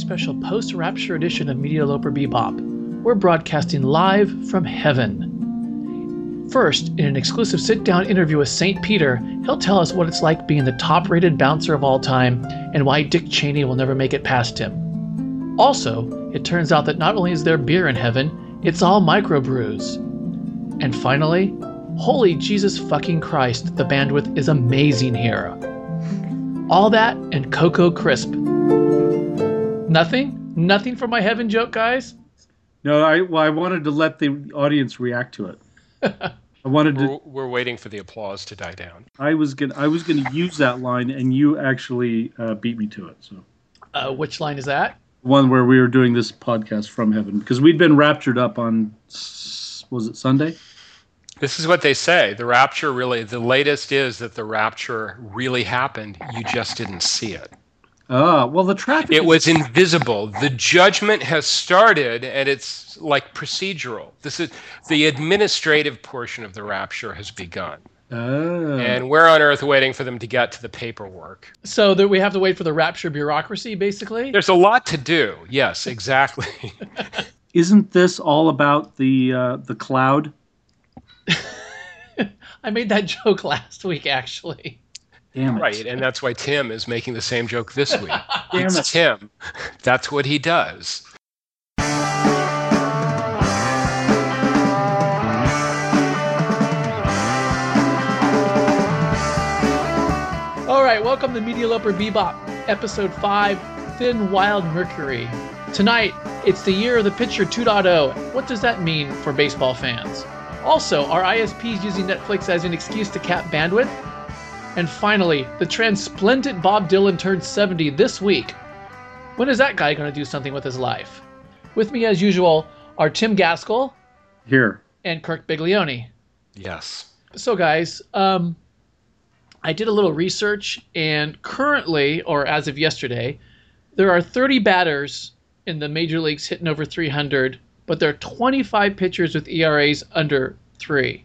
special post rapture edition of Media Loper Bebop. We're broadcasting live from heaven. First, in an exclusive sit down interview with St. Peter, he'll tell us what it's like being the top rated bouncer of all time and why Dick Cheney will never make it past him. Also, it turns out that not only is there beer in heaven, it's all microbrews. And finally, holy Jesus fucking Christ, the bandwidth is amazing here. All that and Cocoa Crisp. Nothing? Nothing for my heaven joke, guys? No, I well, I wanted to let the audience react to it. I wanted We're, to. we're waiting for the applause to die down. I was gonna. I was gonna use that line, and you actually uh, beat me to it. So Uh, which line is that? one where we were doing this podcast from heaven because we'd been raptured up on. Was it Sunday? This is what they say. The rapture really, the latest is that the rapture really happened. You just didn't see it. Ah, well, the traffic. It is- was invisible. The judgment has started and it's like procedural. This is the administrative portion of the rapture has begun. Ah. And we're on earth waiting for them to get to the paperwork. So that we have to wait for the rapture bureaucracy, basically? There's a lot to do. Yes, exactly. Isn't this all about the uh, the cloud? I made that joke last week, actually. Damn it! right. And that's why Tim is making the same joke this week. Damn it's it! Tim. That's what he does. All right, welcome to Media Loper Bebop, Episode 5 Thin Wild Mercury. Tonight, it's the year of the pitcher 2.0. What does that mean for baseball fans? Also, are ISPs using Netflix as an excuse to cap bandwidth? And finally, the transplendent Bob Dylan turned 70 this week. When is that guy going to do something with his life? With me, as usual, are Tim Gaskell Here, and Kirk Biglione. Yes. So, guys, um, I did a little research, and currently, or as of yesterday, there are 30 batters in the major leagues hitting over 300, but there are 25 pitchers with ERAs under three.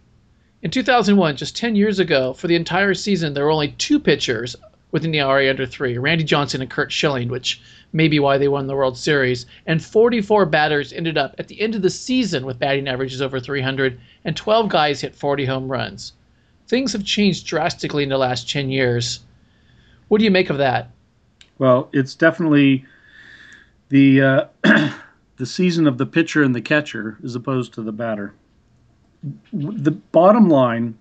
In 2001, just 10 years ago, for the entire season, there were only two pitchers with an ERA under three Randy Johnson and Kurt Schilling, which may be why they won the World Series. And 44 batters ended up at the end of the season with batting averages over 300, and 12 guys hit 40 home runs. Things have changed drastically in the last 10 years. What do you make of that? well, it's definitely the uh, the season of the pitcher and the catcher as opposed to the batter. The bottom line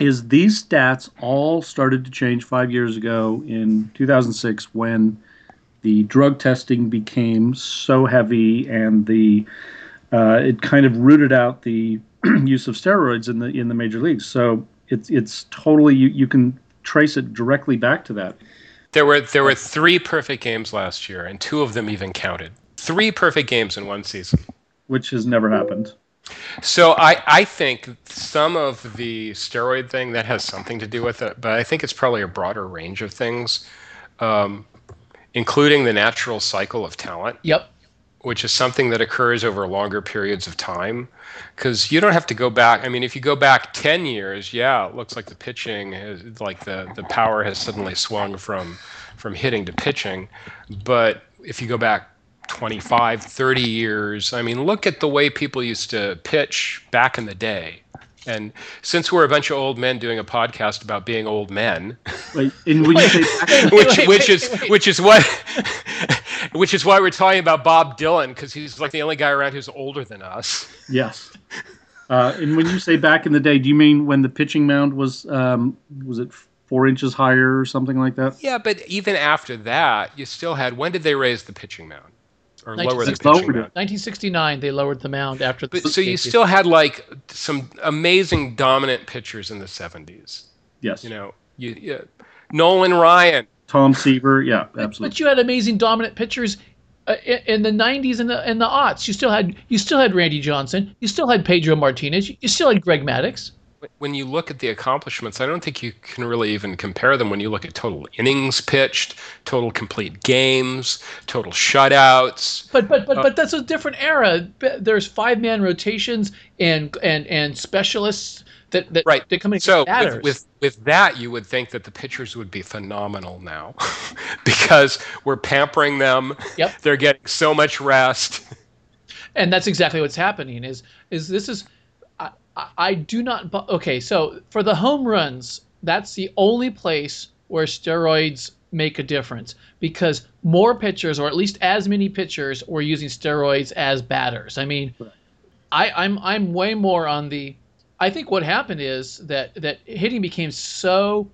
is these stats all started to change five years ago in 2006 when the drug testing became so heavy and the uh, it kind of rooted out the use of steroids in the in the major leagues. So it's it's totally you, you can trace it directly back to that. There were there were three perfect games last year, and two of them even counted. Three perfect games in one season. which has never happened. So I, I think some of the steroid thing that has something to do with it, but I think it's probably a broader range of things, um, including the natural cycle of talent, Yep. which is something that occurs over longer periods of time. Because you don't have to go back. I mean, if you go back ten years, yeah, it looks like the pitching is like the the power has suddenly swung from from hitting to pitching. But if you go back 25, 30 years. I mean, look at the way people used to pitch back in the day. And since we're a bunch of old men doing a podcast about being old men, Like, and when you say which which is which is what which is why we're talking about Bob Dylan because he's like the only guy around who's older than us. yes. Uh, and when you say back in the day, do you mean when the pitching mound was um, was it four inches higher or something like that? Yeah, but even after that, you still had when did they raise the pitching mound or lower the pitching mound? 1969, they lowered the mound after the. But, so you still had like some amazing dominant pitchers in the 70s. Yes. You know, you, you Nolan Ryan. Tom Seaver. Yeah, absolutely. But you had amazing dominant pitchers uh, i- in the 90s and the and the aughts. You still had you still had Randy Johnson. You still had Pedro Martinez. You still had Greg Maddox. When you look at the accomplishments, I don't think you can really even compare them when you look at total innings pitched, total complete games, total shutouts. But but but uh, but that's a different era. There's five man rotations and and and specialists that that, right. that come in. So with, with with that, you would think that the pitchers would be phenomenal now, because we're pampering them. Yep. They're getting so much rest. And that's exactly what's happening. Is is this is I, do not. Okay, so for the home runs, that's the only place where steroids make a difference because more pitchers, or at least as many pitchers, were using steroids as batters. I mean, I, I'm I'm way more on the. I think what happened is that that hitting became so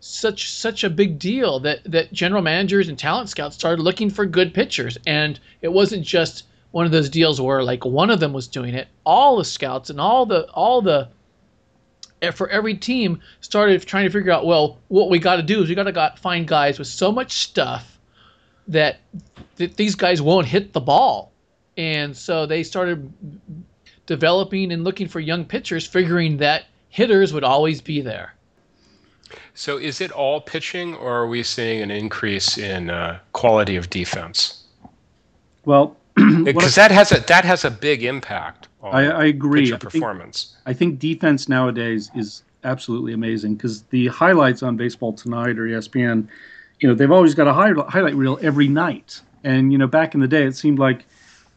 such such a big deal that that general managers and talent scouts started looking for good pitchers, and it wasn't just one of those deals where like one of them was doing it. All the scouts and all the all the eh, for every team started trying to figure out well what we got to do is we got to got find guys with so much stuff that that these guys won't hit the ball and so they started developing and looking for young pitchers figuring that hitters would always be there so is it all pitching or are we seeing an increase in uh, quality of defense well because that has a that has a big impact. I, I, agree. I performance. Think, I think defense nowadays is absolutely amazing because the highlights on Baseball Tonight or ESPN, you know, they've always got a high, highlight reel every night. And you know, back in the day, it seemed like,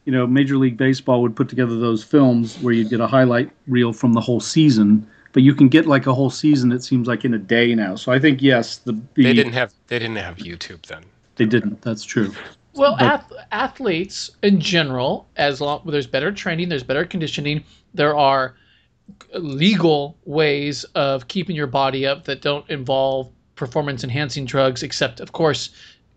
you know, Major League Baseball would put together those films where you'd get a highlight reel from the whole season. But you can get like a whole season. It seems like in a day now. So I think yes, the, the they didn't have they didn't have YouTube then. They didn't. That's true. Well, ath- athletes in general, as long there's better training, there's better conditioning, there are legal ways of keeping your body up that don't involve performance enhancing drugs, except of course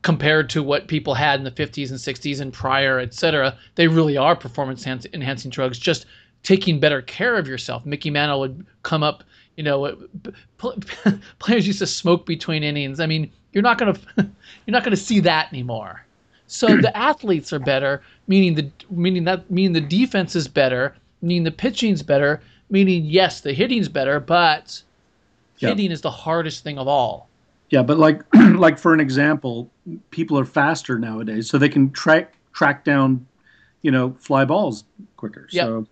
compared to what people had in the 50s and 60s and prior, et cetera, they really are performance enhancing drugs. Just taking better care of yourself. Mickey Mantle would come up, you know, uh, players used to smoke between innings. I mean, you're not gonna you're not gonna see that anymore. So the athletes are better, meaning the meaning that meaning the defense is better, meaning the pitching's better, meaning yes, the hitting's better, but yeah. hitting is the hardest thing of all. Yeah, but like like for an example, people are faster nowadays, so they can track track down, you know, fly balls quicker. Yep. So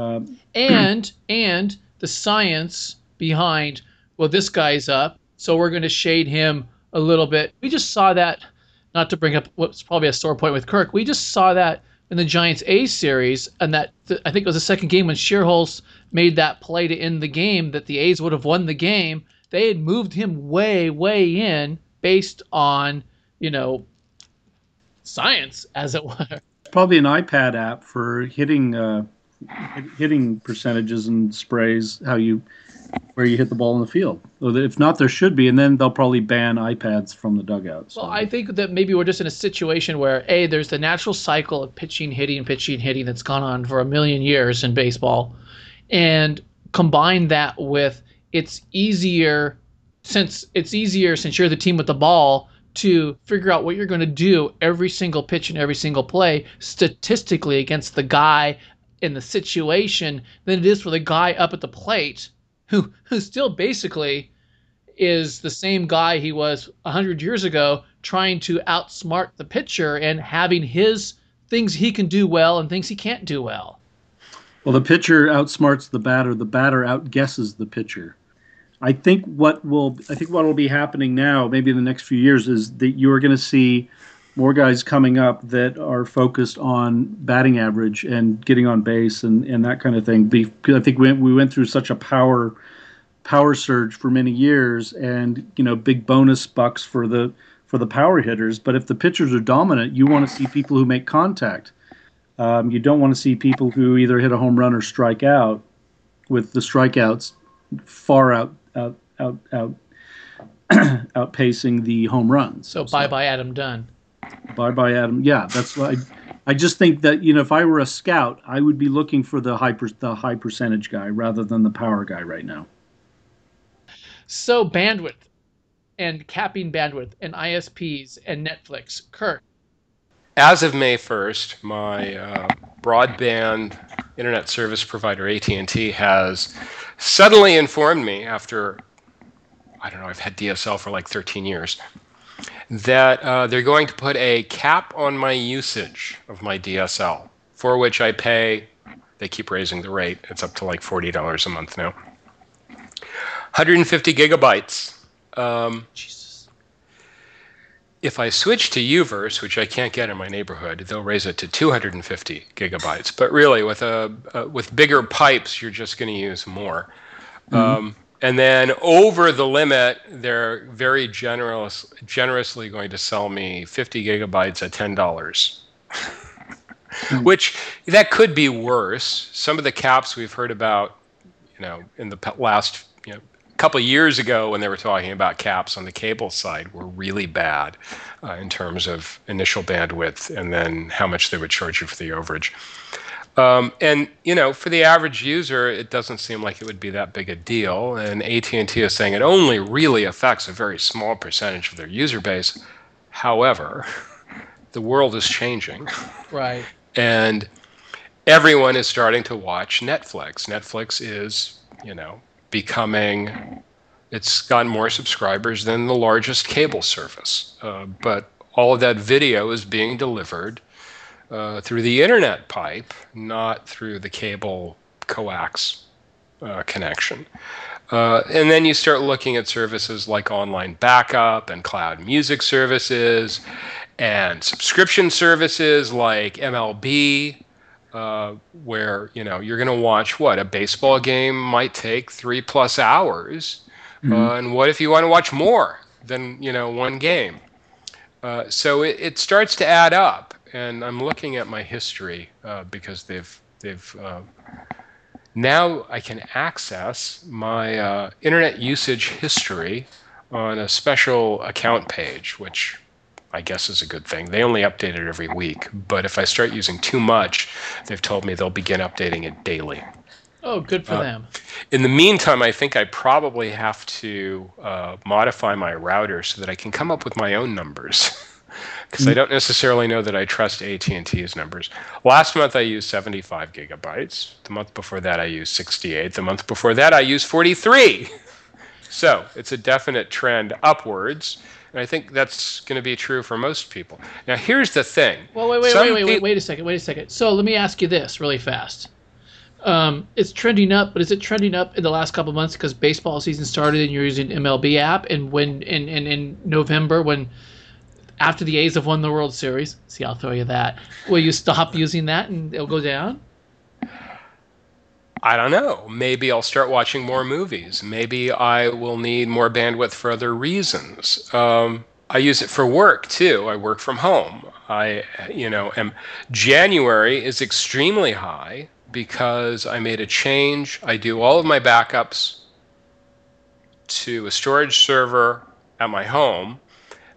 um, and and the science behind well, this guy's up, so we're going to shade him a little bit. We just saw that not to bring up what's probably a sore point with Kirk, we just saw that in the Giants A series, and that th- I think it was the second game when Schierholtz made that play to end the game that the A's would have won the game. They had moved him way, way in based on, you know, science, as it were. Probably an iPad app for hitting uh, hitting percentages and sprays. How you where you hit the ball in the field. If not, there should be, and then they'll probably ban iPads from the dugouts. So. Well, I think that maybe we're just in a situation where a there's the natural cycle of pitching, hitting, pitching, hitting that's gone on for a million years in baseball, and combine that with it's easier since it's easier since you're the team with the ball to figure out what you're going to do every single pitch and every single play statistically against the guy in the situation than it is for the guy up at the plate who who still basically is the same guy he was 100 years ago trying to outsmart the pitcher and having his things he can do well and things he can't do well. Well, the pitcher outsmarts the batter, the batter outguesses the pitcher. I think what will I think what will be happening now, maybe in the next few years, is that you are going to see more guys coming up that are focused on batting average and getting on base and, and that kind of thing. Because I think we, we went through such a power power surge for many years, and you know big bonus bucks for the for the power hitters. But if the pitchers are dominant, you want to see people who make contact. Um, you don't want to see people who either hit a home run or strike out, with the strikeouts far out out out out outpacing the home runs. So, so bye bye Adam Dunn. Bye bye, Adam. Yeah, that's why. I, I just think that you know, if I were a scout, I would be looking for the high per, the high percentage guy rather than the power guy right now. So bandwidth and capping bandwidth and ISPs and Netflix. Kirk. As of May 1st, my uh, broadband internet service provider AT&T has suddenly informed me after I don't know, I've had DSL for like 13 years, that uh, they're going to put a cap on my usage of my DSL, for which I pay. They keep raising the rate. It's up to like $40 a month now. 150 gigabytes. Um, Jesus. if I switch to UVerse, which I can't get in my neighborhood, they'll raise it to 250 gigabytes. But really, with a uh, with bigger pipes, you're just going to use more. Um, and then over the limit, they're very generous, generously going to sell me 50 gigabytes at ten dollars. Which that could be worse. Some of the caps we've heard about, you know, in the last you know couple of years ago when they were talking about caps on the cable side were really bad uh, in terms of initial bandwidth and then how much they would charge you for the overage. Um, and you know, for the average user, it doesn't seem like it would be that big a deal. And AT&T is saying it only really affects a very small percentage of their user base. However, the world is changing, Right. and everyone is starting to watch Netflix. Netflix is, you know, becoming. It's gotten more subscribers than the largest cable service, uh, but all of that video is being delivered uh, through the internet pipe, not through the cable coax uh, connection. Uh, and then you start looking at services like online backup and cloud music services and subscription services like MLB, uh, where you know you're going to watch what a baseball game might take three plus hours, uh, and what if you want to watch more than you know one game? Uh, so it, it starts to add up, and I'm looking at my history uh, because they've they've uh, now I can access my uh, internet usage history on a special account page, which I guess is a good thing. They only update it every week, but if I start using too much, they've told me they'll begin updating it daily. Oh, good for Uh, them. In the meantime, I think I probably have to uh, modify my router so that I can come up with my own numbers. Because I don't necessarily know that I trust AT&T's numbers. Last month I used 75 gigabytes. The month before that I used 68. The month before that I used 43. So it's a definite trend upwards, and I think that's going to be true for most people. Now here's the thing. Well, wait, wait, Some wait, wait, wait, wait a second, wait a second. So let me ask you this really fast. Um, it's trending up, but is it trending up in the last couple of months because baseball season started and you're using MLB app? And when in, in, in November, when after the A's have won the World Series, see, I'll throw you that. Will you stop using that and it'll go down? I don't know. Maybe I'll start watching more movies. Maybe I will need more bandwidth for other reasons. Um, I use it for work too. I work from home. I, you know, am January is extremely high because I made a change. I do all of my backups to a storage server at my home,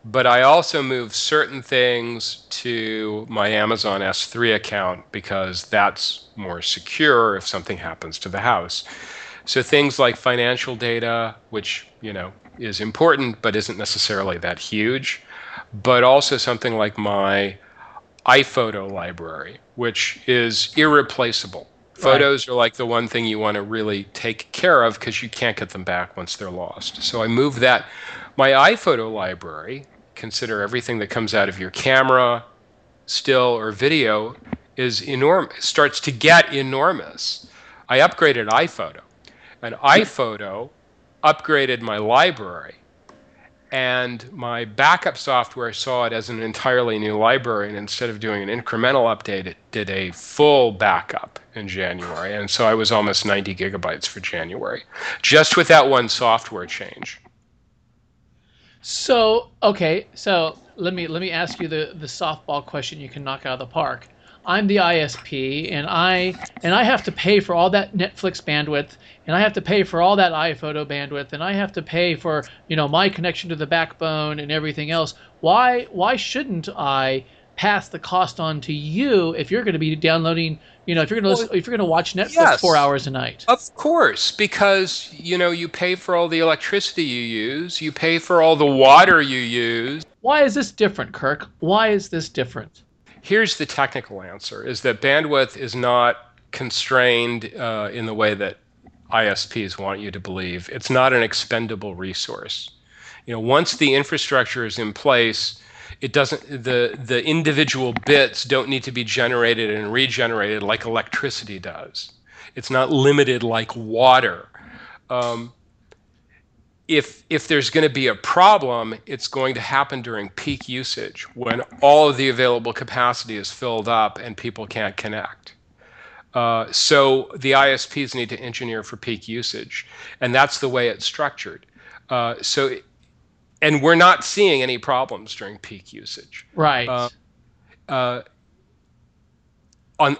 but I also move certain things to my Amazon S3 account because that's more secure if something happens to the house. So things like financial data, which, you know, is important but isn't necessarily that huge, but also something like my iPhoto library, which is irreplaceable. Photos are like the one thing you want to really take care of because you can't get them back once they're lost. So I move that. My iPhoto library, consider everything that comes out of your camera, still, or video, is enormous, starts to get enormous. I upgraded iPhoto, and iPhoto upgraded my library. And my backup software saw it as an entirely new library and instead of doing an incremental update it did a full backup in january. And so i was almost 90 gigabytes for january just with that one software change So okay, so let me let me ask you the the softball question you can knock out of the park. I'm the ISP and I and I have to pay for all that Netflix bandwidth and I have to pay for all that iPhoto bandwidth and I have to pay for, you know, my connection to the backbone and everything else. Why why shouldn't I pass the cost on to you if you're going to be downloading, you know, if you're going to Well, if you're going to watch Netflix yes. 4 hours a night? of course because you know you pay for all the electricity you use you pay for all the water you use Why is this different, Kirk? Why is this different? here's the technical answer is that bandwidth is not constrained uh, in the way that ISPs want you to believe. It's not an expendable resource. You know, once the infrastructure is in place, it doesn't the the individual bits don't need to be generated and regenerated like electricity does. It's not limited like water. Um, if if there's going to be a problem, it's going to happen during peak usage when all of the available capacity is filled up and people can't connect. Uh, so the ISPs need to engineer for peak usage, and that's the way it's structured. Uh, so, and we're not seeing any problems during peak usage. Right. Uh, uh on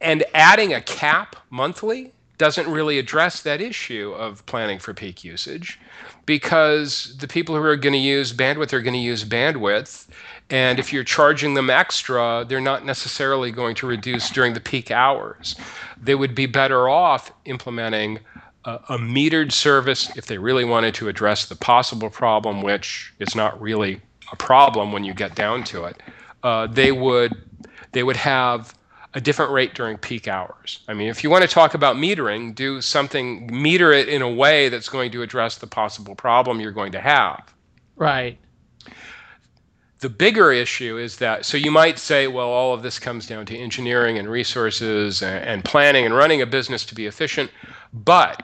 and adding a cap monthly doesn't really address that issue of planning for peak usage because the people who are going to use bandwidth are going to use bandwidth. And if you're charging them extra, they're not necessarily going to reduce during the peak hours. They would be better off implementing a, a metered service if they really wanted to address the possible problem, which is not really a problem when you get down to it. Uh, they would they would have a different rate during peak hours. I mean, if you want to talk about metering, do something, meter it in a way that's going to address the possible problem you're going to have. Right. The bigger issue is that, so you might say, well, all of this comes down to engineering and resources and, and planning and running a business to be efficient, but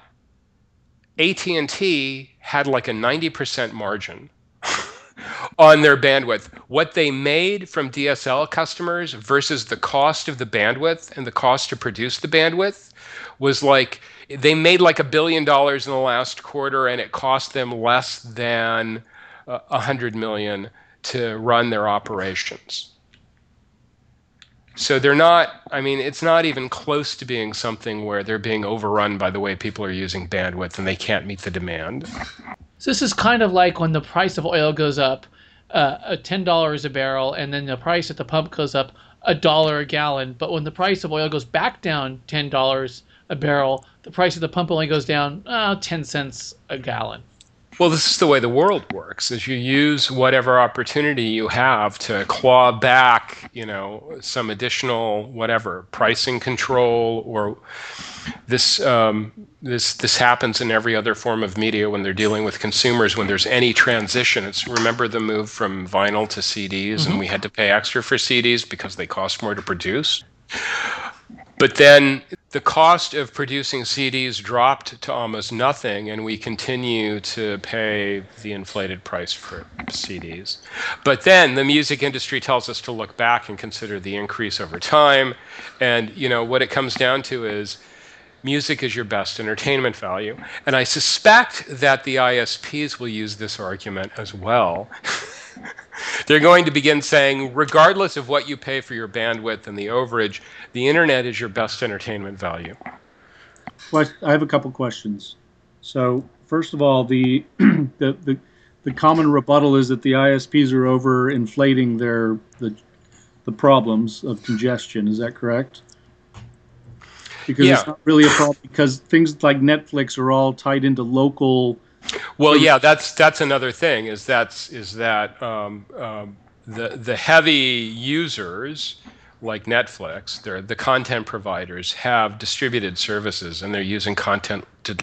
AT&T had like a 90% margin on their bandwidth. What they made from DSL customers versus the cost of the bandwidth and the cost to produce the bandwidth was like they made like a billion dollars in the last quarter and it cost them less than a uh, hundred million to run their operations. So they're not, I mean, it's not even close to being something where they're being overrun by the way people are using bandwidth and they can't meet the demand. So this is kind of like when the price of oil goes up, uh, ten dollars a barrel, and then the price at the pump goes up a dollar a gallon. But when the price of oil goes back down ten dollars a barrel, the price of the pump only goes down uh, ten cents a gallon. Well, this is the way the world works. Is you use whatever opportunity you have to claw back, you know, some additional whatever pricing control, or this um, this this happens in every other form of media when they're dealing with consumers. When there's any transition, it's remember the move from vinyl to CDs, mm-hmm. and we had to pay extra for CDs because they cost more to produce. But then the cost of producing CDs dropped to almost nothing, and we continue to pay the inflated price for CDs. But then the music industry tells us to look back and consider the increase over time. And you know what it comes down to is music is your best entertainment value. And I suspect that the ISPs will use this argument as well. They're going to begin saying, regardless of what you pay for your bandwidth and the overage, the internet is your best entertainment value. Well, I have a couple questions. So, first of all, the, the, the, the common rebuttal is that the ISPs are over inflating their the, the problems of congestion. Is that correct? Because yeah. it's not really a problem because things like Netflix are all tied into local well, yeah, that's that's another thing. Is that's is that um, um, the the heavy users like Netflix, they're the content providers have distributed services, and they're using content to,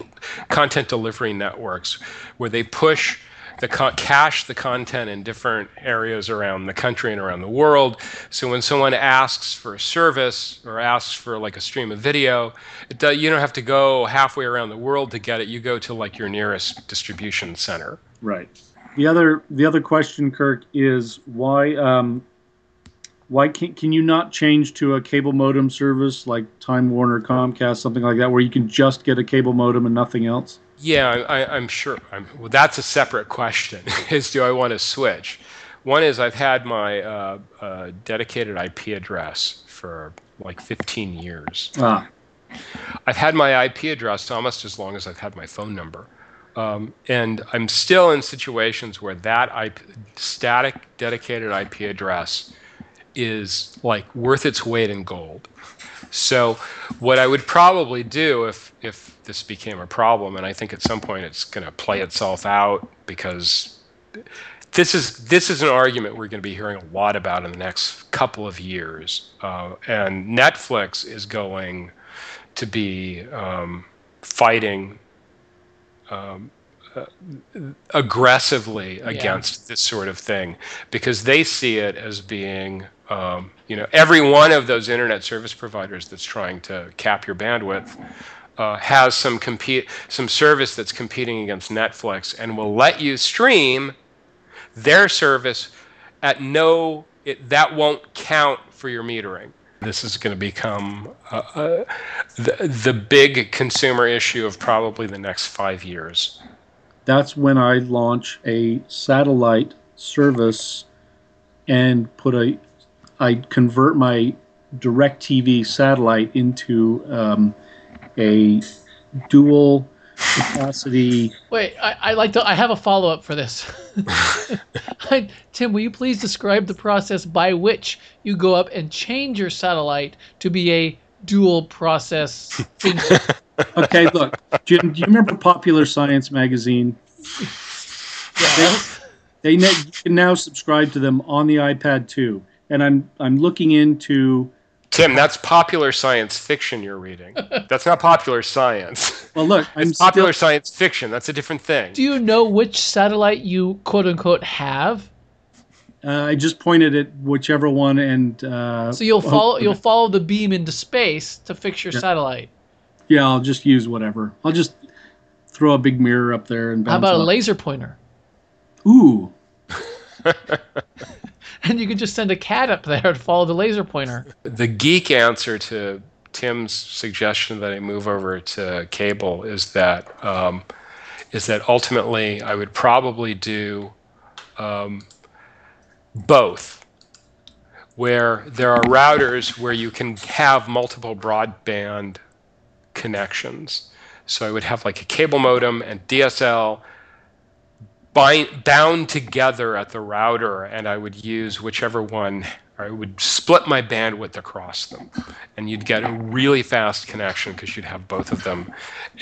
content delivery networks where they push the co- cache the content in different areas around the country and around the world. So when someone asks for a service or asks for like a stream of video, do, you don't have to go halfway around the world to get it. You go to like your nearest distribution center. Right. The other the other question, Kirk, is why um, why can can you not change to a cable modem service like Time Warner, Comcast, something like that, where you can just get a cable modem and nothing else? Yeah, I, am sure. I'm, well, that's a separate question. is do I want to switch? One is I've had my uh, uh, dedicated IP address for like 15 years. Ah. I've had my IP address almost as long as I've had my phone number. Um, and I'm still in situations where that IP, static dedicated IP address is like worth its weight in gold. So, what I would probably do if if this became a problem, and I think at some point it's going to play itself out because this is this is an argument we're going to be hearing a lot about in the next couple of years, uh, and Netflix is going to be um, fighting um, uh, aggressively Yeah. against this sort of thing because they see it as being, um, you know, every one of those internet service providers that's trying to cap your bandwidth uh, has some compete some service that's competing against Netflix and will let you stream their service at no it, that won't count for your metering. This is going to become uh, uh, the, the big consumer issue of probably the next five years. That's when I launch a satellite service and put a, I convert my DirecTV satellite into um, a dual capacity. Wait, I, I like to. I have a follow up for this. I- Tim, will you please describe the process by which you go up and change your satellite to be a dual process thing? Okay, look, Jim, do you remember Popular Science magazine? Yeah. They ne- you can now subscribe to them on the iPad too. And I'm I'm looking into Tim, that's popular science fiction you're reading. That's not popular science. well, look, I'm It's popular still, science fiction. That's a different thing. Do you know which satellite you quote unquote have? uh, I just pointed at whichever one, and uh, So you'll follow oh, you'll follow the beam into space to fix your Yeah. satellite. Yeah, I'll just use whatever. I'll just throw a big mirror up there and. How about a it off. laser pointer? Ooh, And you could just send a cat up there to follow the laser pointer. The geek answer to Tim's suggestion that I move over to cable is that um, is that ultimately I would probably do um, both, where there are routers where you can have multiple broadband connections. So I would have like a cable modem and DSL bind, bound together at the router, and I would use whichever one, or I would split my bandwidth across them, and you'd get a really fast connection because you'd have both of them,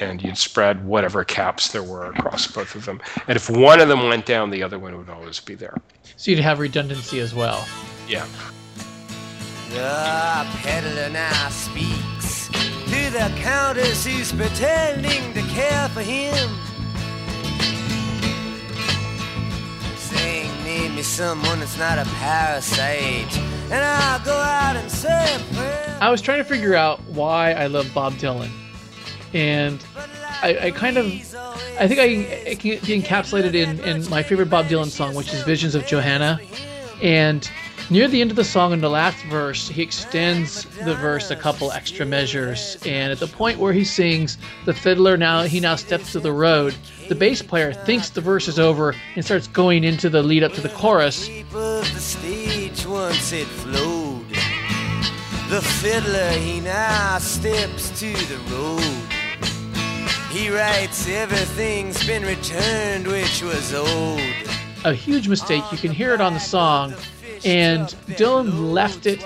and you'd spread whatever caps there were across both of them. And if one of them went down, the other one would always be there. So you'd have redundancy as well. Yeah. The peddler now speaks to the countess who's pretending to care for him. Me someone that's not a parasite, and I'll go out and say. I was trying to figure out why I love Bob Dylan, and I, I kind of, I think I, can be encapsulated in, in my favorite Bob Dylan song, which is "Visions of Johanna," and near the end of the song, in the last verse, he extends the verse a couple extra measures, and at the point where he sings, "The fiddler now he now steps to the road," the bass player thinks the verse is over and starts going into the lead up to the chorus, Shape of the stage once it flowed. The fiddler he now steps to the road. He writes everything's been returned which was old. a huge mistake. You can hear it on the song, and Dylan left it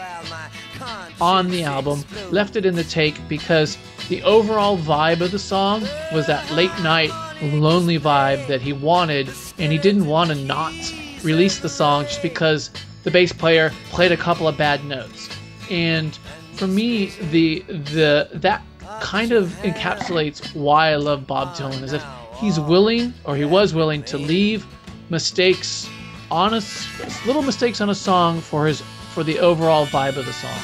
on the album, left it in the take because the overall vibe of the song was that late night, lonely vibe that he wanted, and he didn't want to not release the song just because the bass player played a couple of bad notes. And for me, the the that kind of encapsulates why I love Bob Dylan is that he's willing or he was willing to leave mistakes on a little mistakes on a song for his for the overall vibe of the song.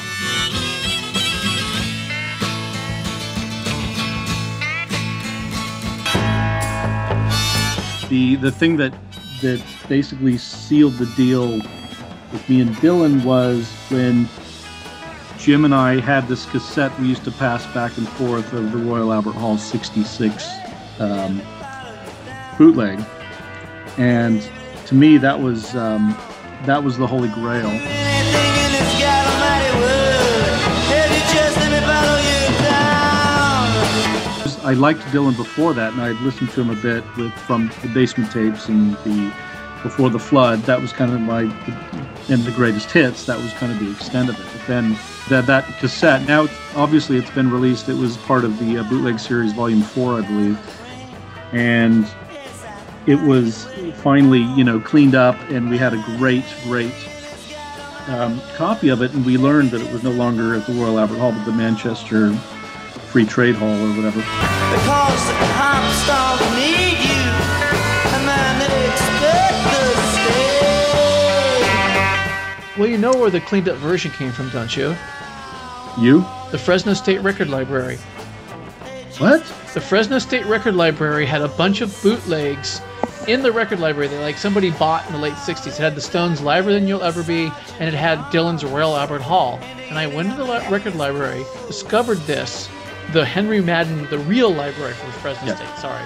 the the thing that that basically sealed the deal with me and Dylan was when Jim and I had this cassette we used to pass back and forth of the Royal Albert Hall '66 um, bootleg, and to me that was um, that was the holy grail. In. I liked Dylan before that, and I had listened to him a bit with from the basement tapes and the before the flood. That was kind of my and the greatest hits. That was kind of the extent of it. But then that that cassette. Now, obviously, it's been released. It was part of the uh, bootleg series, Volume Four, I believe, and it was finally you know cleaned up, and we had a great, great. Um, copy of it, and we learned that it was no longer at the Royal Albert Hall, but the Manchester Free Trade Hall or whatever. Because the cops don't need you, and then they expect to stay. Well, you know where the cleaned up version came from, don't you? You? The Fresno State Record Library. What? The Fresno State Record Library had a bunch of bootlegs in the record library that like somebody bought in the late 60s. It had the Stones Liver Than You'll Ever Be, and it had Dylan's Royal Albert Hall. And I went to the li- record library, discovered this, the Henry Madden, the real library for Fresno Yeah. State, sorry.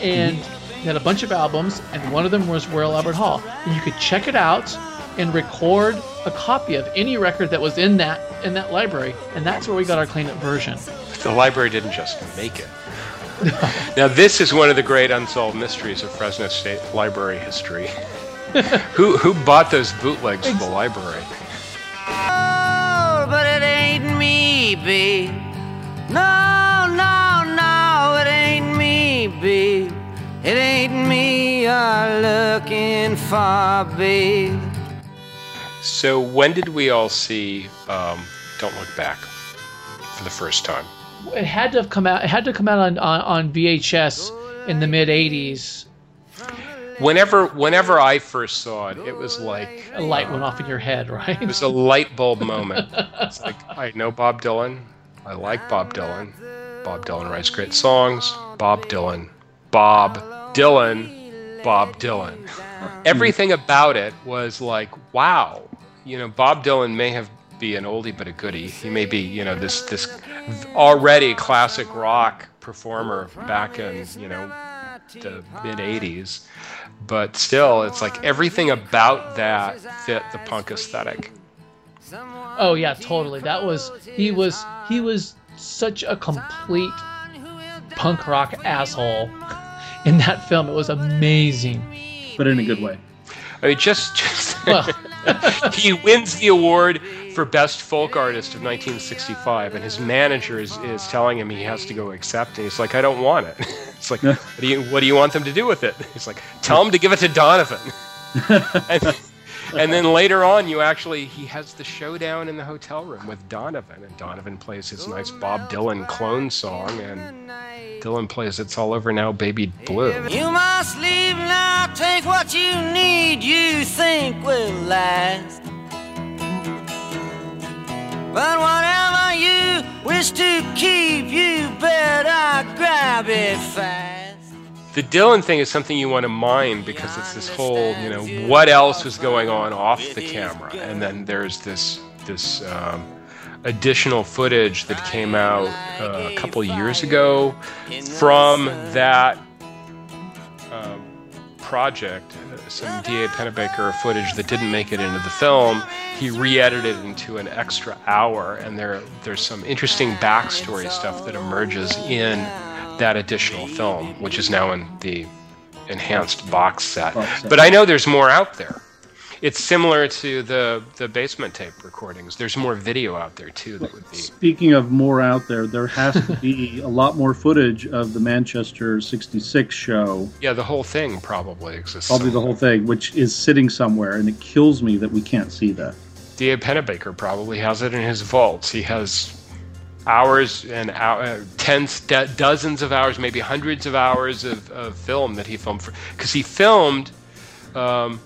And it had a bunch of albums, and one of them was Royal Albert Hall. And you could check it out and record a copy of any record that was in that in that library, and that's where we got our cleaned up version. The library didn't just make it. now, this is one of the great unsolved mysteries of Fresno State Library history. who who bought those bootlegs for the library? Oh, but it ain't me, babe. No, no, no, it ain't me, babe. It ain't me you're looking for, babe. So, when did we all see um, Don't Look Back for the first time? It had to have come out. It had to come out on on, on VHS in the mid '80s. Whenever whenever I first saw it, it was like A light went off in your head, right? it was a light bulb moment. It's like I know Bob Dylan. I like Bob Dylan. Bob Dylan writes great songs. Bob Dylan. Bob Dylan. Bob Dylan. Everything about it was like, wow. You know, Bob Dylan may have be an oldie but a goodie. He may be, you know, this this already classic rock performer back in, you know, the mid 80s. But still, it's like everything about that fit the punk aesthetic. Oh yeah, totally. That was he was he was such a complete punk rock asshole in that film. It was amazing. But in a good way. I mean, just, just Well, he wins the award for best folk artist of 1965, and his manager is, is telling him he has to go accept, and he's like, I don't want it. It's like, what do you what do you want them to do with it? He's like, tell them to give it to Donovan. and, and then later on, you actually he has the showdown in the hotel room with Donovan, and Donovan plays his nice Bob Dylan clone song, and Dylan plays "It's All Over Now, Baby Blue." You must leave now, take what you need, you think will last. But whatever you wish to keep, you better grab it fast. The Dylan thing is something you want to mine because it's this whole, you know, what else was going on off the camera, and then there's this this um, additional footage that came out uh, a couple years ago from that project. Some D.A. Pennebaker footage that didn't make it into the film. He re-edited it into an extra hour, and there there's some interesting backstory stuff that emerges in that additional film, which is now in the enhanced box set. Box set. But I know there's more out there. It's similar to the the basement tape recordings. There's more video out there too that would be. Speaking of more out there, there has to be a lot more footage of the Manchester 66 show, Yeah, the whole thing probably exists. probably the whole thing, which is sitting somewhere, and it kills me that we can't see that. D.A. Pennebaker probably has it in his vaults. He has hours and hour, uh, tens, do- dozens of hours, maybe hundreds of hours of, of film that he filmed for. Because he filmed um,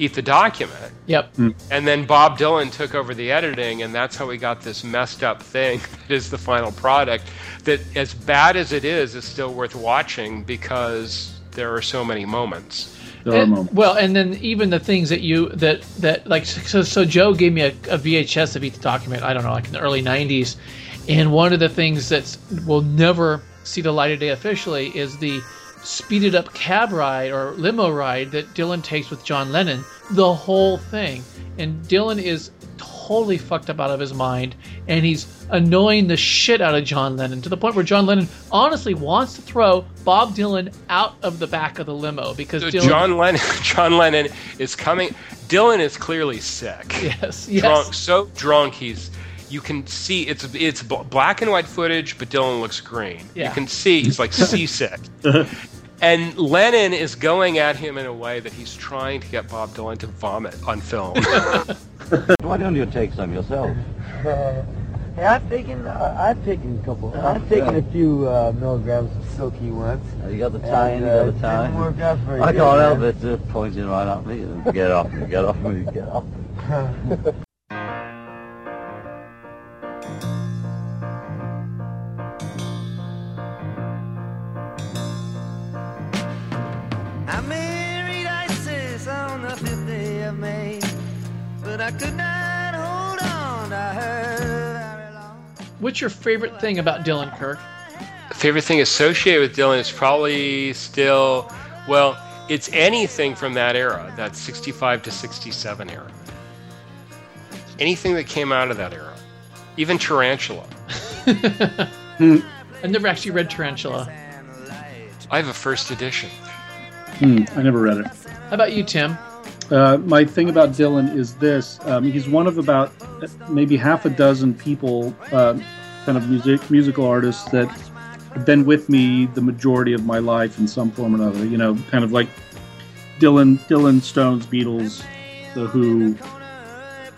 Eat the Document, yep. and then Bob Dylan took over the editing, and that's how we got this messed up thing that is the final product. That, as bad as it is, is still worth watching because there are so many moments. And- well, and then even the things that you that that like so so Joe gave me a, a VHS of each document. I don't know, like in the early '90s, and one of the things that will never see the light of day officially is the speeded up cab ride or limo ride that Dylan takes with John Lennon. The whole thing, and Dylan is totally fucked up out of his mind, and he's annoying the shit out of John Lennon to the point where John Lennon honestly wants to throw Bob Dylan out of the back of the limo because So Dylan, John Lennon, John Lennon is coming. Dylan is clearly sick. Yes, yes. Drunk, so drunk he's. You can see it's it's black and white footage, but Dylan looks green. Yeah. You can see he's like seasick. and Lennon is going at him in a way that he's trying to get Bob Dylan to vomit on film. Why don't you take some yourself? Hey, I've taken, uh, I've taken a couple. I've taken a few uh, milligrams of silky once. Uh, You got the tie in, you got the Didn't work out very I good, can't help man. it, just pointing right at me. Get off me, get off me, get off me. What's your favorite thing about Dylan Kirk? favorite thing associated with Dylan is probably still, well, it's anything from that era, that 65 to 67 era. Anything that came out of that era. Even Tarantula. I've never actually read Tarantula. I have a first edition. Hmm, I never read it. How about you, Tim? Uh, my thing about Dylan is this: um, he's one of about maybe half a dozen people, uh, kind of music musical artists that have been with me the majority of my life in some form or another. You know, kind of like Dylan, Dylan, Stones, Beatles, The Who,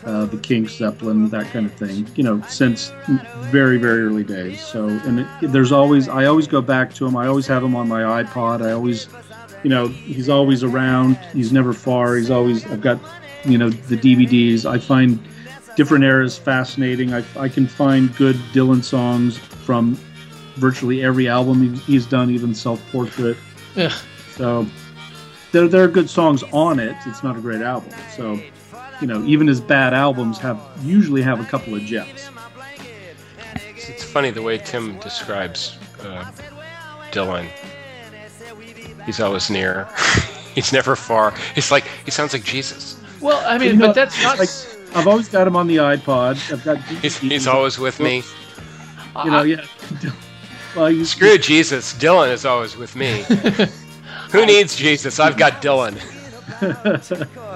uh, the Kinks, Zeppelin, that kind of thing. You know, since very very early days. So, and it, there's always I always go back to him. I always have him on my iPod. I always you know he's always around he's never far he's always i've got you know the dvds i find different eras fascinating i, I can find good dylan songs from virtually every album he's, he's done even self-portrait Yeah. so there, there are good songs on it it's not a great album so you know even his bad albums have usually have a couple of gems It's, it's funny the way Tim describes uh, Dylan. He's always near. He's never far. He's like he sounds like Jesus. Well, I mean, You know, but that's not. like i've always got him on the ipod i've got He's, he's always with me. you know yeah well you Screw Jesus. Dylan is always with me. Who needs Jesus? I've got Dylan.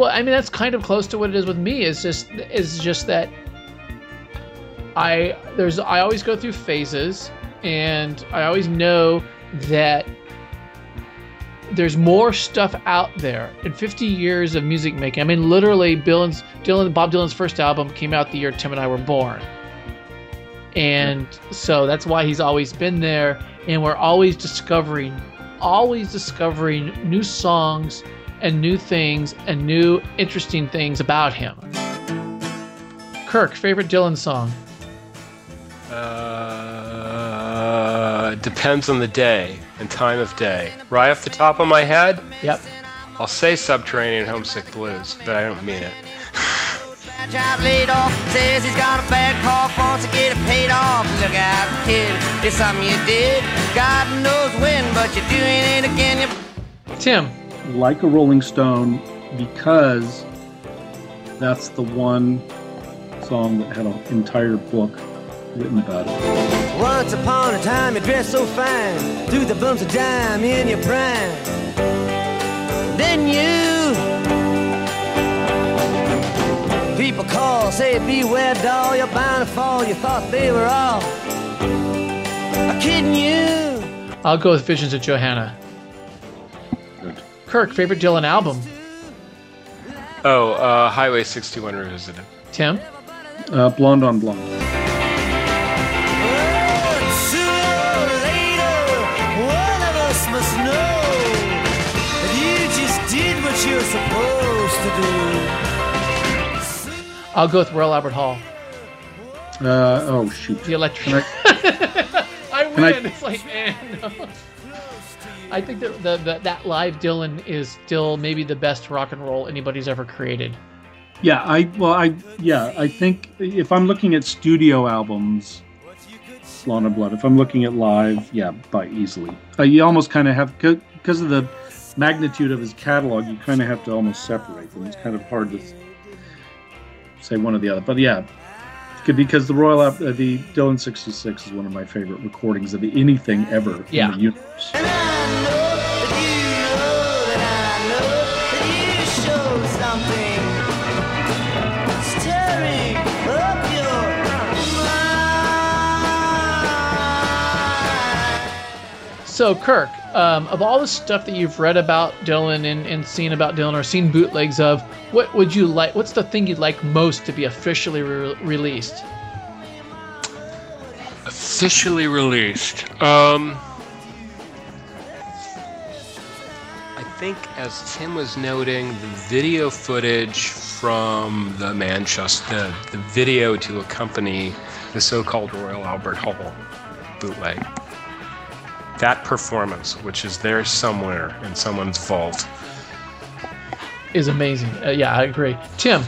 Well, I mean, that's kind of close to what it is with me. Is just is just that I there's I always go through phases, and I always know that there's more stuff out there. In 50 years of music making, I mean, literally, Dylan's Dylan Bob Dylan's first album came out the year Tim and I were born, and so that's why he's always been there. And we're always discovering, always discovering new songs and new things and new interesting things about him. Kirk, favorite Dylan song? Uh, depends on the day and time of day. Right off the top of my head, Yep. I'll say Subterranean Homesick Blues, but I don't mean it. Job laid off, says he's got a bad cough, wants to get it paid off. Look out, kid, it's something you did. God knows when, but you're doing it again. You Tim, like a Rolling Stone because that's the one song that had an entire book written about it. Once upon a time, you dressed so fine, threw the bumps of dime in your prime. Then you. People call, say, beware, doll, you're bound to fall. You thought they were all kidding you. I'll go with Visions of Johanna. Good. Kirk, favorite Dylan album? Oh, uh, Highway 61 Revisited. Tim? Uh, Blonde on Blonde. Sooner or later, one of us must know that you just did what you're supposed to do. I'll go with Royal Albert Hall. Uh, oh shoot. The electric. Can I win. I- It's like, man, no. I think that the, the, that live Dylan is still maybe the best rock and roll anybody's ever created. Yeah, I well, I yeah, I think if I'm looking at studio albums, Blonde on Blonde. If I'm looking at live, yeah, by easily. Uh, you almost kind of have because of the magnitude of his catalog, you kind of have to almost separate them. It's kind of hard to say one or the other. But yeah, because the Royal uh, the Dylan 66 is one of my favorite recordings of anything ever Yeah. in the universe. And I know that you know that I know that you show something stirring up your mind. So, Kirk, um, of all the stuff that you've read about Dylan and, and seen about Dylan or seen bootlegs of, what would you like? What's the thing you'd like most to be officially re- released? Officially released. Um, I think, as Tim was noting, the video footage from the Manchester, the, the video to accompany the so-called Royal Albert Hall bootleg. That performance, which is there somewhere in someone's vault, Is amazing. Uh, yeah, I agree. Tim,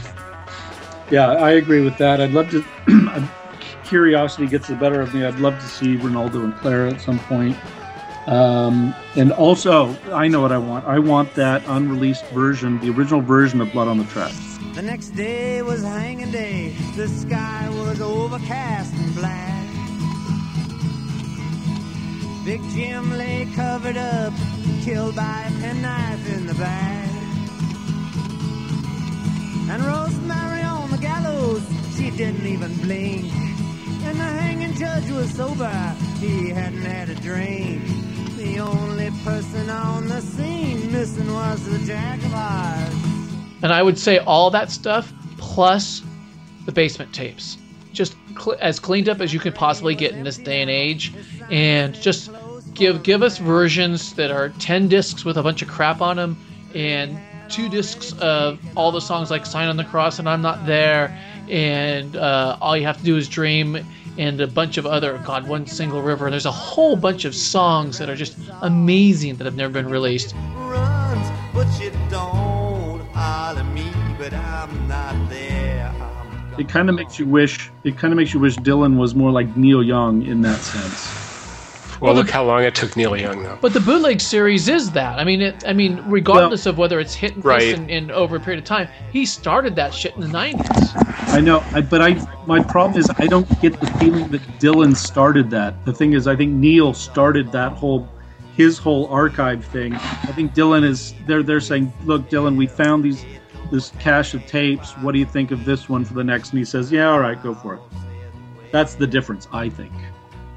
Yeah, I agree with that. I'd love to. curiosity gets the better of me. I'd love to see Renaldo and Clara at some point. Um, and also, I know what I want. I want that unreleased version, the original version of Blood on the Track. The next day was hanging day. The sky was overcast and black. Big Jim lay covered up, killed by a penknife in the back. And Rosemary on the gallows, she didn't even blink. And the hanging judge was sober, he hadn't had a drink. The only person on the scene missing was the Jack of and I would say all that stuff plus the basement tapes, just cl- as cleaned up as you could possibly get in this day and age, and just give give us versions that are ten discs with a bunch of crap on them, and two discs of all the songs like "Sign on the Cross" and "I'm Not There," and uh, all you have to do is dream. And a bunch of other God, one single river. And there's a whole bunch of songs that are just amazing that have never been released. runs, but you don't me, but I'm not there. I'm It kind of makes you wish. It kind of makes you wish Dylan was more like Neil Young in that sense. well, Well, look the- how long it took Neil Young, though. But the bootleg series is that. I mean, it. I mean, regardless of whether it's hit and Right. miss and, and over a period of time, he started that shit in the '90s. I know, I, but I my problem is I don't get the feeling that Dylan started that. The thing is, I think Neil started that whole his whole archive thing. I think Dylan is they're they're saying, look, Dylan, we found these this cache of tapes. What do you think of this one for the next? And he says, yeah, all right, go for it. That's the difference, I think.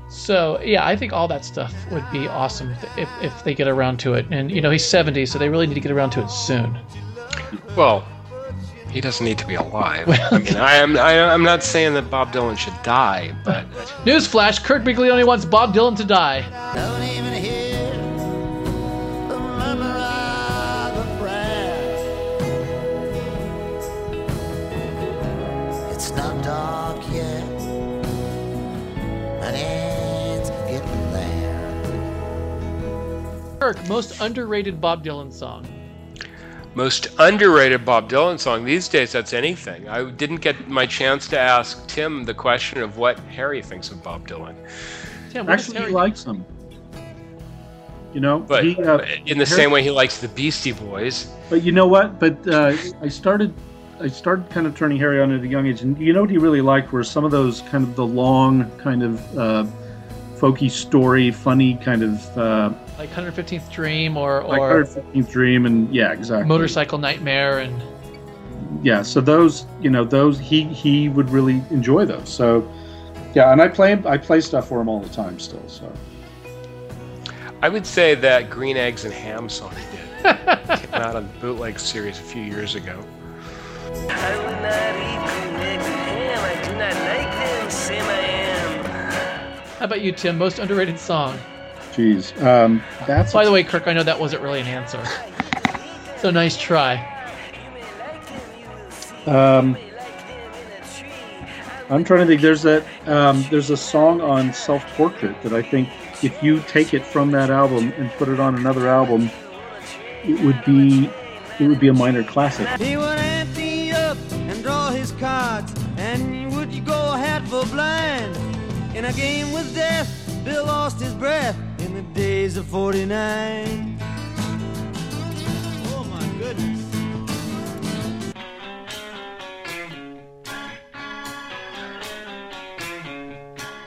So yeah, I think all that stuff would be awesome if, if, if they get around to it. And you know, he's 70, so they really need to get around to it soon. Well, he doesn't need to be alive. I mean, I am. I, I'm not saying that Bob Dylan should die, but Newsflash: Kirk Biglione wants Bob Dylan to die. Kirk, most underrated Bob Dylan song. most underrated Bob Dylan song these days. That's anything. I didn't get my chance to ask Tim the question of what Harry thinks of Bob Dylan. Tim, Actually, Harry- he likes them. You know, But he, uh, in the Harry- same way he likes the Beastie Boys. But you know what? But uh, I started, I started kind of turning Harry on at a young age, and you know what he really liked were some of those kind of the long, kind of uh, folky story, funny kind of uh, like 115th Dream or like or 115th Dream, and yeah, exactly. Motorcycle Nightmare and Yeah, so those, you know, those he he would really enjoy those. So yeah, and I play I play stuff for him all the time still. So I would say that Green Eggs and Ham song he did came out on the bootleg series a few years ago. I would not eat green eggs and ham. I do not like them. Sam I am. How about you, Tim? Most underrated song. geez, um, that's By the way, Kirk, I know that wasn't really an answer. So nice try. Um, I'm trying to think. There's that. Um, there's a song on Self Portrait that I think if you take it from that album and put it on another album, it would be it would be a minor classic. He would empty up and draw his cards, and would you go hat for blind? In a game with death, Bill lost his breath in the days of 49. Oh my goodness.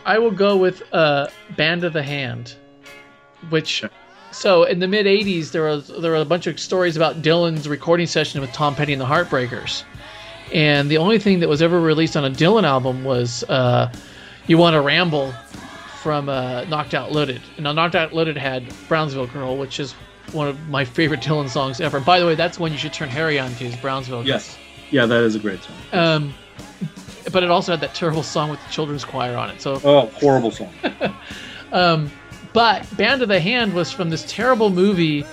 I will go with uh, Band of the Hand, which. So in the mid '80s, there was there were a bunch of stories about Dylan's recording session with Tom Petty and the Heartbreakers, and the only thing that was ever released on a Dylan album was uh, "You Want to Ramble" from uh, Knocked Out Loaded. And now Knocked Out Loaded had Brownsville Girl, which is one of my favorite Dylan songs ever. By the way, that's one you should turn Harry on to is Brownsville Girl. Yes. Yeah, that is a great song. Um, but it also had that terrible song with the children's choir on it. So oh, horrible song. Um, but Band of the Hand was from this terrible movie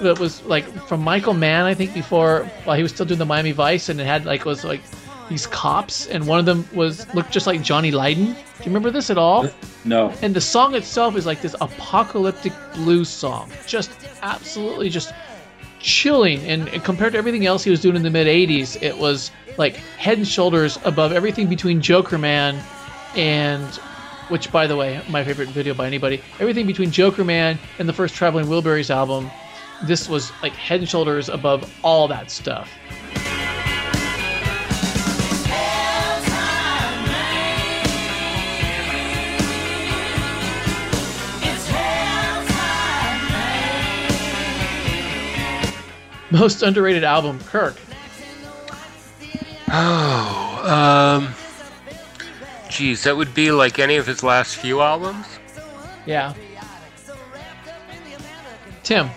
that was like from Michael Mann, I think, before while he was still doing the Miami Vice, and it had like was like these cops, and one of them was looked just like Johnny Lydon. Do you remember this at all? No. And the song itself is like this apocalyptic blues song, just absolutely just chilling. And, and compared to everything else he was doing in the mid '80s, it was like head and shoulders above everything between Jokerman and which by the way my favorite video by anybody everything between jokerman and the first traveling wilburys album this was like head and shoulders above all that stuff most underrated album kirk Oh, um, geez, that would be like any of his last few albums. yeah tim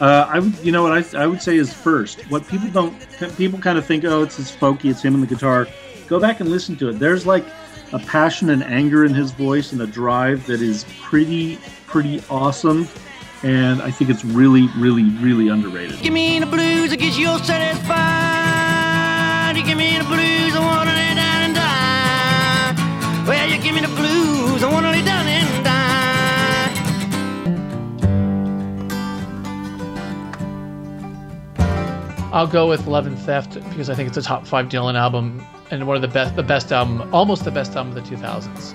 Uh, I would, you know what I, I would say is first. What people don't, people kind of think, oh, it's his folky, it's him and the guitar. Go back and listen to it. There's like a passion and anger in his voice and a drive that is pretty, pretty awesome. And I think it's really, really, really underrated. Give me the blues, I get you all satisfied. You give me the blues, I wanna lay down and die. Well, you give me the blues, I wanna lay down and die. I'll go with Love and Theft because I think it's a top five Dylan album and one of the best, the best album, almost the best album of the 2000s.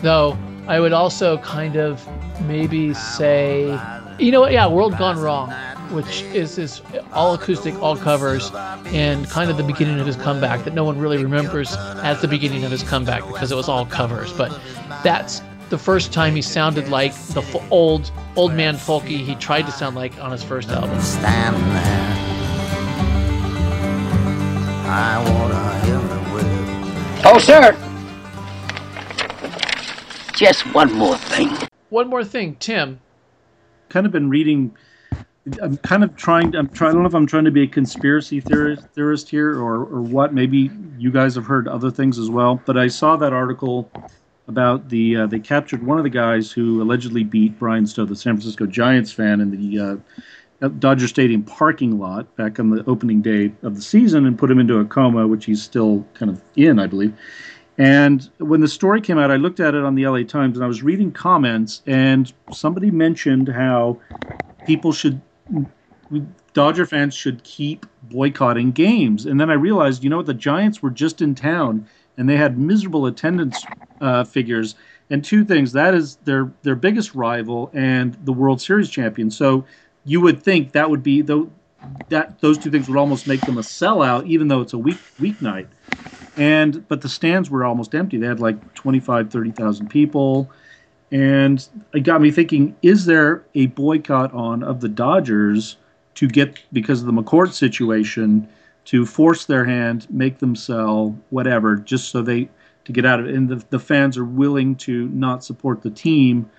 Though I would also kind of maybe say, you know what? Yeah, World Gone Wrong, which is his all acoustic, all covers, and kind of the beginning of his comeback that no one really remembers as the beginning of his comeback because it was all covers. But that's the first time he sounded like the f- old old man folky he tried to sound like on his first album. Stand there. I wanna hear the word. Oh, sir. Just one more thing. One more thing, Tim. kind of been reading. I'm kind of trying. I'm trying. I don't know if I'm trying to be a conspiracy theorist, theorist here or or what. Maybe you guys have heard other things as well. But I saw that article about the uh, they captured one of the guys who allegedly beat Bryan Stow, the San Francisco Giants fan, in the uh, Dodger Stadium parking lot back on the opening day of the season, and put him into a coma, which he's still kind of in, I believe. And when the story came out, I looked at it on the LA Times and I was reading comments, and somebody mentioned how people should, Dodger fans should keep boycotting games. And then I realized, you know what, the Giants were just in town and they had miserable attendance uh, figures. And two things that is their, their biggest rival and the World Series champion. So you would think that would be, though, that those two things would almost make them a sellout, even though it's a week weeknight and but the stands were almost empty. They had like 25 30,000 people. And it got me thinking is there a boycott on of the Dodgers to get because of the McCourt situation to force their hand make them sell whatever just so they to get out of it? And the, the fans are willing to not support the team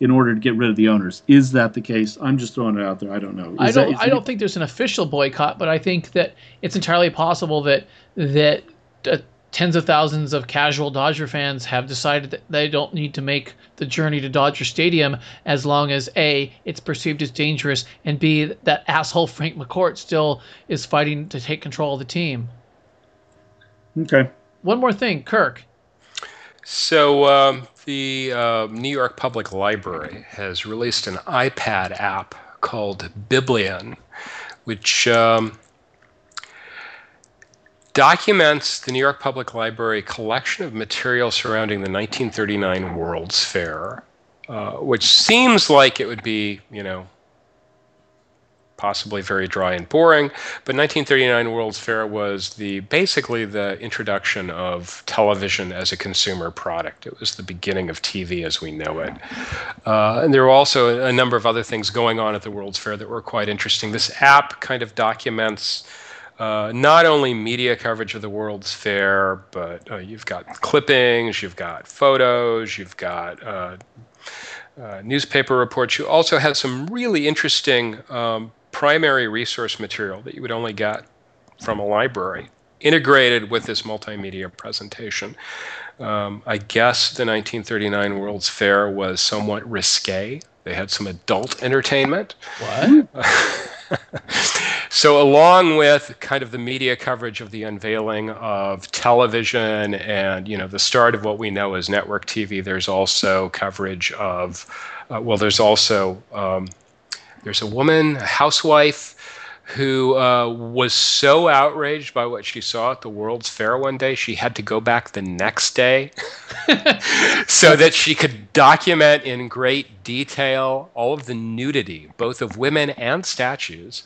in order to get rid of the owners. Is that the case? I'm just throwing it out there. I don't know. I Is that- don't. is I don't think there's an official boycott, but I think that it's entirely possible that that uh, tens of thousands of casual Dodger fans have decided that they don't need to make the journey to Dodger Stadium as long as a it's perceived as dangerous, and b that asshole Frank McCourt still is fighting to take control of the team. okay One more thing, Kirk. So um, the uh, New York Public Library has released an iPad app called Biblion, which um, documents the New York Public Library collection of material surrounding the 1939 World's Fair, uh, which seems like it would be, you know, possibly very dry and boring. But 1939 World's Fair was the basically the introduction of television as a consumer product. It was the beginning of TV as we know it. Uh, and there were also a number of other things going on at the World's Fair that were quite interesting. This app kind of documents uh, not only media coverage of the World's Fair, but uh, you've got clippings, you've got photos, you've got uh, uh, newspaper reports. You also have some really interesting um, primary resource material that you would only get from a library, integrated with this multimedia presentation. Um, I guess the 1939 World's Fair was somewhat risque. They had some adult entertainment. What? so along with kind of the media coverage of the unveiling of television and you know the start of what we know as network tv there's also coverage of uh, well there's also um, there's a woman a housewife who uh, was so outraged by what she saw at the World's Fair one day, she had to go back the next day so that she could document in great detail all of the nudity, both of women and statues.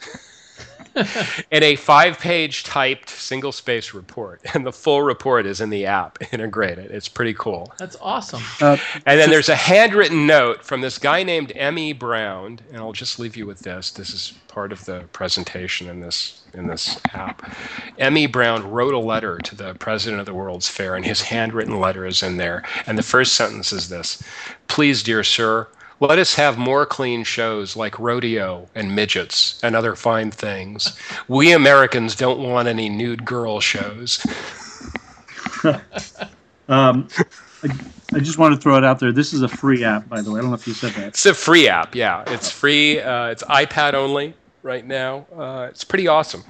in a five page typed single space report. And the full report is in the app integrated. It's pretty cool. That's awesome. Uh, And then there's a handwritten note from this guy named M.E. Brown, and I'll just leave you with this. This is part of the presentation in this in this app. M.E. Brown wrote a letter to the president of the World's Fair, and his handwritten letter is in there. And the first sentence is this: "Please, dear sir." Let us have more clean shows like rodeo and midgets and other fine things. We Americans don't want any nude girl shows. um, I, I just want to throw it out there. This is a free app, by the way. I don't know if you said that. It's a free app, yeah. It's free. Uh, it's iPad only right now. Uh, it's pretty awesome.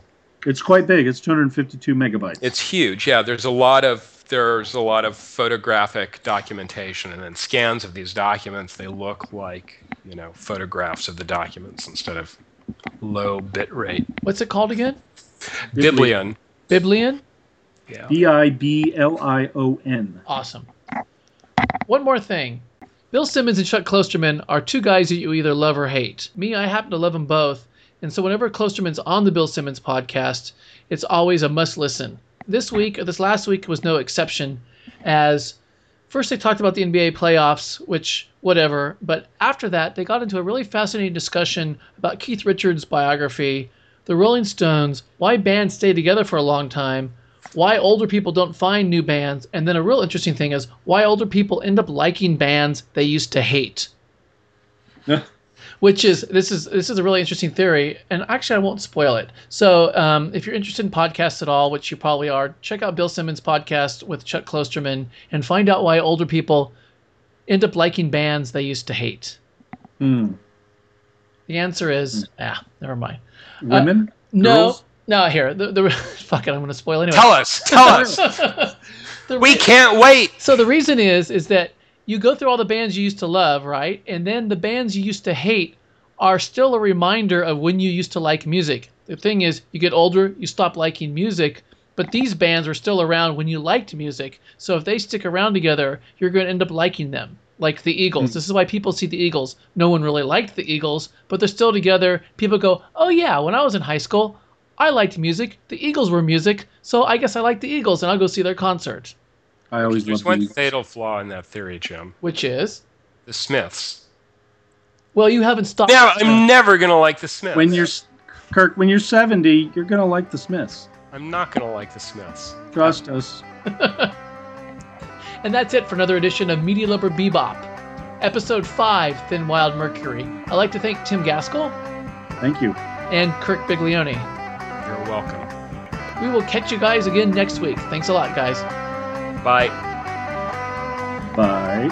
It's quite big. It's 252 megabytes. It's huge. Yeah, there's a lot of there's a lot of photographic documentation and then scans of these documents. They look like you know photographs of the documents instead of low bit rate. What's it called again? Biblion. Biblion? Yeah. B I B L I O N. Awesome. One more thing. Bill Simmons and Chuck Klosterman are two guys that you either love or hate. Me, I happen to love them both. And so whenever Klosterman's on the Bill Simmons podcast, it's always a must listen. This week, or this last week, was no exception, as first they talked about the NBA playoffs, which, whatever, but after that, they got into a really fascinating discussion about Keith Richards' biography, the Rolling Stones, why bands stay together for a long time, why older people don't find new bands, and then a real interesting thing is why older people end up liking bands they used to hate. Which is this is this is a really interesting theory, and actually I won't spoil it. So um, if you're interested in podcasts at all, which you probably are, check out Bill Simmons' podcast with Chuck Klosterman and find out why older people end up liking bands they used to hate. Hmm. The answer is ah, never mind. Women? No, Girls? no. Here, the, the fuck it, I'm going to spoil anyway. Tell us. Tell us. The we re- can't wait. So the reason is is that you go through all the bands you used to love, right? And then the bands you used to hate are still a reminder of when you used to like music. The thing is, you get older, you stop liking music, but these bands are still around when you liked music. So if they stick around together, you're going to end up liking them. Like the Eagles. Hmm. This is why people see the Eagles. No one really liked the Eagles, but they're still together. People go, "Oh yeah, when I was in high school, I liked music. The Eagles were music, so I guess I like the Eagles and I'll go see their concert." I always There's one the fatal flaw in that theory, Jim. Which is, The Smiths. well, you haven't stopped. Now, I'm never going to like the Smiths. When you're Kirk, when you're 70, you're gonna like the Smiths. I'm not going to like the Smiths. Trust us. And that's it for another edition of Medialoper Bebop, episode five, Thin Wild Mercury. I'd like to thank Tim Gaskell Thank you. and Kirk Biglione. You're welcome. We will catch you guys again next week. Thanks a lot, guys. Bye. Bye.